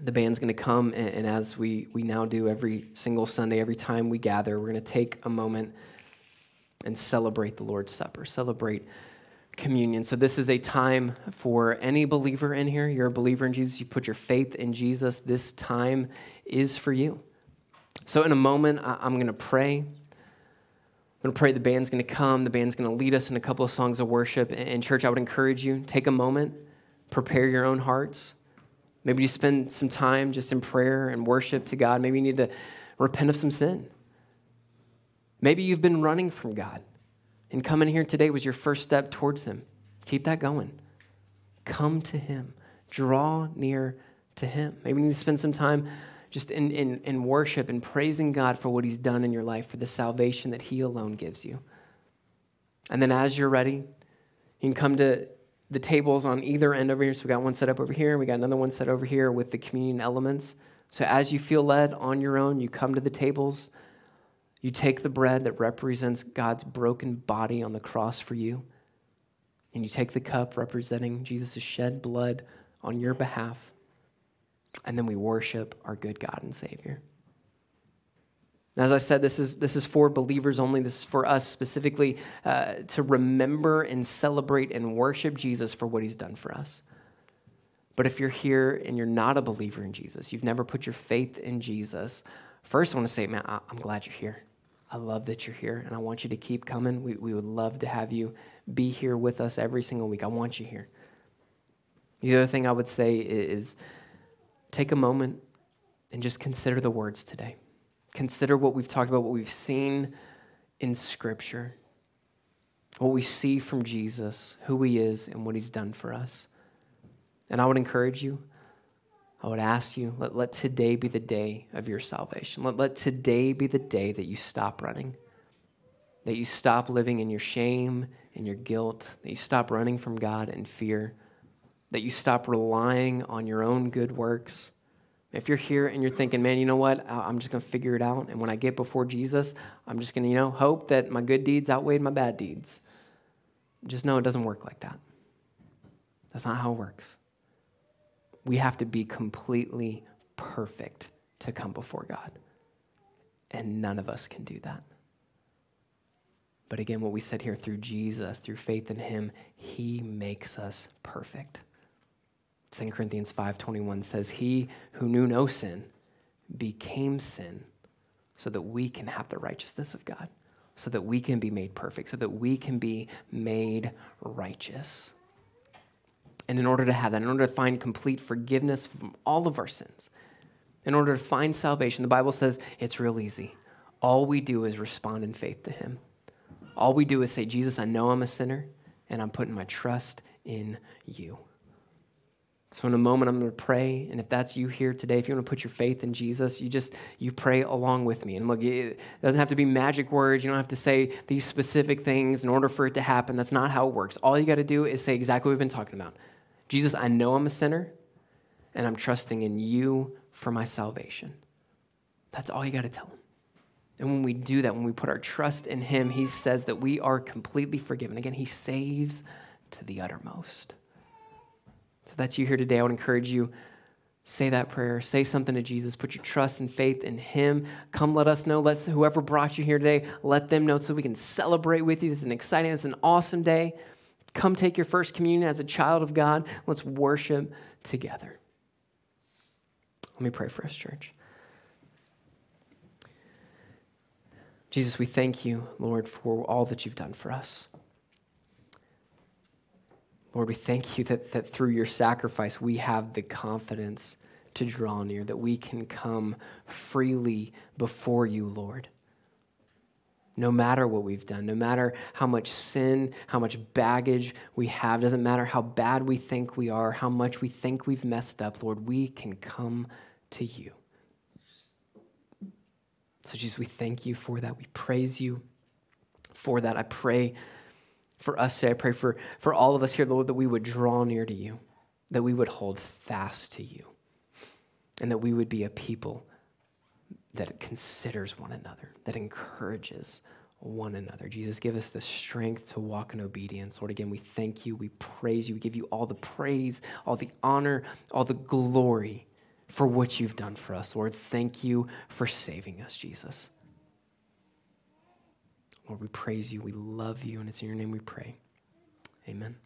the band's going to come, and, and, as we, we now do every single Sunday, every time we gather, we're going to take a moment and celebrate the Lord's Supper, celebrate communion. So, this is a time for any believer in here. You're a believer in Jesus, you put your faith in Jesus. This time is for you. So, in a moment, I'm going to pray. I'm going to pray the band's going to come. The band's going to lead us in a couple of songs of worship. And, church, I would encourage you take a moment, prepare your own hearts Maybe you spend some time just in prayer and worship to God. Maybe you need to repent of some sin. Maybe you've been running from God, and coming here today was your first step towards Him. Keep that going. Come to Him, draw near to Him. Maybe you need to spend some time just in, in, in worship and praising God for what He's done in your life, for the salvation that He alone gives you. And then as you're ready, you can come to the tables on either end over here. So we got one set up over here, we got another one set over here with the communion elements. So as you feel led on your own, you come to the tables, you take the bread that represents God's broken body on the cross for you, and you take the cup representing Jesus' shed blood on your behalf, and then we worship our good God and Savior. As I said, this is, this is for believers only. This is for us specifically uh, to remember and celebrate and worship Jesus for what he's done for us. But if you're here and you're not a believer in Jesus, you've never put your faith in Jesus, first I want to say, man, I'm glad you're here. I love that you're here, and I want you to keep coming. We, we would love to have you be here with us every single week. I want you here. The other thing I would say is take a moment and just consider the words today. Consider what we've talked about, what we've seen in Scripture, what we see from Jesus, who he is, and what he's done for us. And I would encourage you, I would ask you, let, let today be the day of your salvation. Let, let today be the day that you stop running, that you stop living in your shame and your guilt, that you stop running from God and fear, that you stop relying on your own good works if you're here and you're thinking, man, you know what? I'm just going to figure it out. And when I get before Jesus, I'm just going to, you know, hope that my good deeds outweigh my bad deeds. Just know it doesn't work like that. That's not how it works. We have to be completely perfect to come before God. And none of us can do that. But again, what we said here through Jesus, through faith in Him, He makes us perfect. 2 Corinthians 5:21 says he who knew no sin became sin so that we can have the righteousness of God, so that we can be made perfect, so that we can be made righteous. And in order to have that, in order to find complete forgiveness from all of our sins, in order to find salvation, the Bible says it's real easy. All we do is respond in faith to Him. All we do is say, Jesus, I know I'm a sinner, and I'm putting my trust in you. So in a moment I'm going to pray and if that's you here today if you want to put your faith in Jesus you just you pray along with me. And look it doesn't have to be magic words. You don't have to say these specific things in order for it to happen. That's not how it works. All you got to do is say exactly what we've been talking about. Jesus I know I'm a sinner and I'm trusting in you for my salvation. That's all you got to tell him. And when we do that when we put our trust in him he says that we are completely forgiven. Again he saves to the uttermost so that's you here today. I would encourage you say that prayer say something to jesus put your trust and faith in him come let us know let whoever brought you here today let them know so we can celebrate with you this is an exciting it's an awesome day Come take your first communion as a child of God. Let's worship together. Let me pray for us, church. Jesus, we thank you, Lord, for all that you've done for us. Lord, we thank you that, that through your sacrifice, we have the confidence to draw near, that we can come freely before you, Lord. No matter what we've done, no matter how much sin, how much baggage we have, doesn't matter how bad we think we are, how much we think we've messed up, Lord, we can come to you. So, Jesus, we thank you for that. We praise you for that. I pray for us today. I pray for, for all of us here, Lord, that we would draw near to you, that we would hold fast to you, and that we would be a people that considers one another, that encourages one another. Jesus, give us the strength to walk in obedience. Lord, again, we thank you, we praise you, we give you all the praise, all the honor, all the glory for what you've done for us. Lord, thank you for saving us, Jesus. Lord, we praise you, we love you, and it's in your name we pray. Amen.